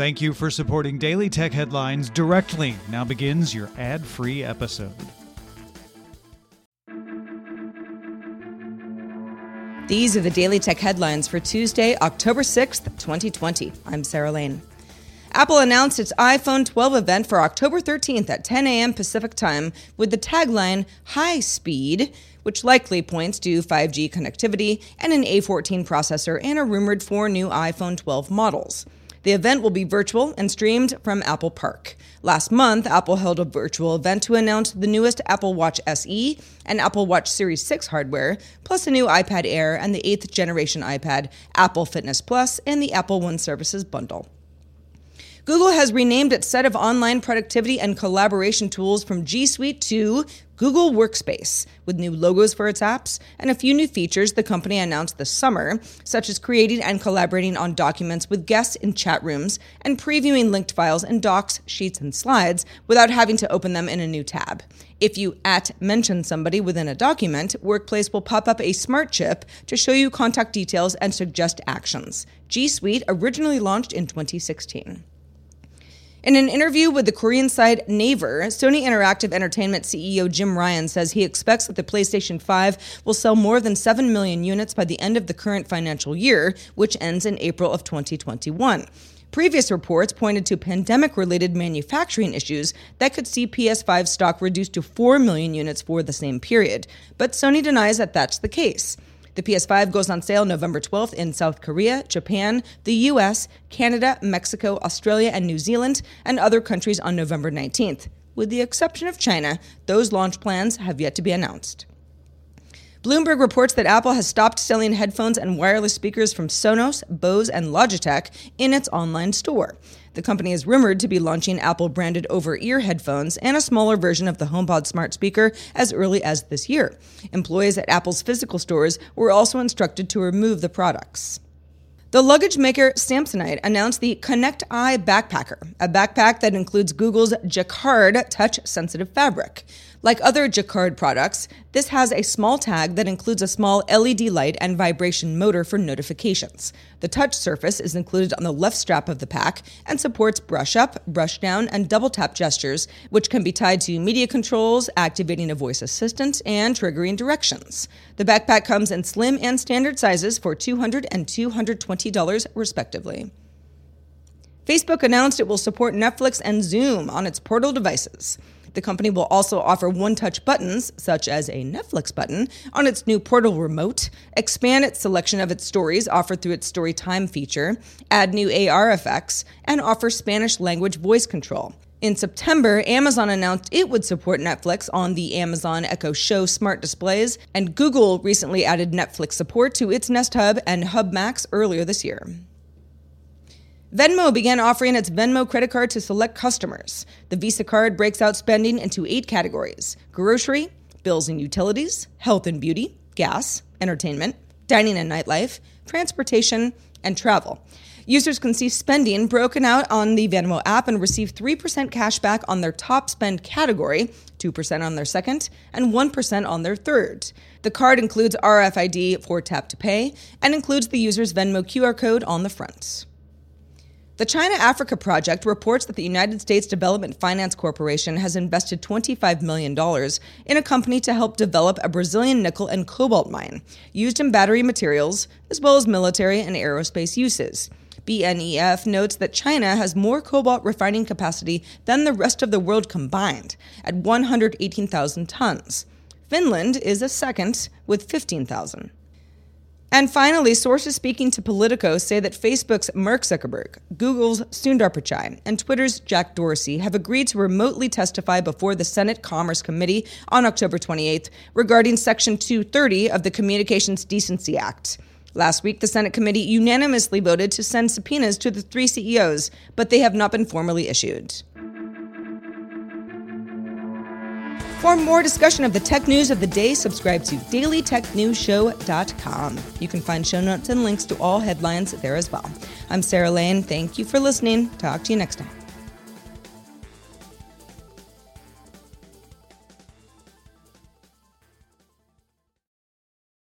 Thank you for supporting Daily Tech Headlines directly. Now begins your ad free episode. These are the Daily Tech Headlines for Tuesday, October 6th, 2020. I'm Sarah Lane. Apple announced its iPhone 12 event for October 13th at 10 a.m. Pacific Time with the tagline High Speed, which likely points to 5G connectivity and an A14 processor and a rumored four new iPhone 12 models. The event will be virtual and streamed from Apple Park. Last month, Apple held a virtual event to announce the newest Apple Watch SE and Apple Watch Series 6 hardware, plus a new iPad Air and the 8th generation iPad, Apple Fitness Plus, and the Apple One Services bundle. Google has renamed its set of online productivity and collaboration tools from G Suite to Google Workspace, with new logos for its apps and a few new features the company announced this summer, such as creating and collaborating on documents with guests in chat rooms and previewing linked files in docs, sheets, and slides without having to open them in a new tab. If you at mention somebody within a document, Workplace will pop up a smart chip to show you contact details and suggest actions. G Suite originally launched in 2016. In an interview with the Korean side Naver, Sony Interactive Entertainment CEO Jim Ryan says he expects that the PlayStation 5 will sell more than 7 million units by the end of the current financial year, which ends in April of 2021. Previous reports pointed to pandemic related manufacturing issues that could see PS5 stock reduced to 4 million units for the same period, but Sony denies that that's the case. The PS5 goes on sale November 12th in South Korea, Japan, the US, Canada, Mexico, Australia, and New Zealand, and other countries on November 19th. With the exception of China, those launch plans have yet to be announced. Bloomberg reports that Apple has stopped selling headphones and wireless speakers from Sonos, Bose, and Logitech in its online store. The company is rumored to be launching Apple branded over ear headphones and a smaller version of the HomePod smart speaker as early as this year. Employees at Apple's physical stores were also instructed to remove the products. The luggage maker Samsonite announced the Konnect-i Backpacker, a backpack that includes Google's Jacquard touch sensitive fabric. Like other Jacquard products, this has a small tag that includes a small LED light and vibration motor for notifications. The touch surface is included on the left strap of the pack and supports brush up, brush down, and double tap gestures, which can be tied to media controls, activating a voice assistant, and triggering directions. The backpack comes in slim and standard sizes for $200 and $220 respectively. Facebook announced it will support Netflix and Zoom on its portal devices. The company will also offer one touch buttons, such as a Netflix button, on its new portal remote, expand its selection of its stories offered through its Story Time feature, add new AR effects, and offer Spanish language voice control. In September, Amazon announced it would support Netflix on the Amazon Echo Show smart displays, and Google recently added Netflix support to its Nest Hub and Hub Max earlier this year. Venmo began offering its Venmo credit card to select customers. The Visa card breaks out spending into eight categories grocery, bills and utilities, health and beauty, gas, entertainment, dining and nightlife, transportation, and travel. Users can see spending broken out on the Venmo app and receive 3% cash back on their top spend category, 2% on their second, and 1% on their third. The card includes RFID for tap to pay and includes the user's Venmo QR code on the front. The China Africa Project reports that the United States Development Finance Corporation has invested $25 million in a company to help develop a Brazilian nickel and cobalt mine used in battery materials, as well as military and aerospace uses. BNEF notes that China has more cobalt refining capacity than the rest of the world combined, at 118,000 tons. Finland is a second with 15,000. And finally, sources speaking to Politico say that Facebook's Mark Zuckerberg, Google's Sundar Pichai, and Twitter's Jack Dorsey have agreed to remotely testify before the Senate Commerce Committee on October 28th regarding Section 230 of the Communications Decency Act. Last week, the Senate committee unanimously voted to send subpoenas to the three CEOs, but they have not been formally issued. For more discussion of the tech news of the day, subscribe to dailytechnewsshow.com. You can find show notes and links to all headlines there as well. I'm Sarah Lane. Thank you for listening. Talk to you next time.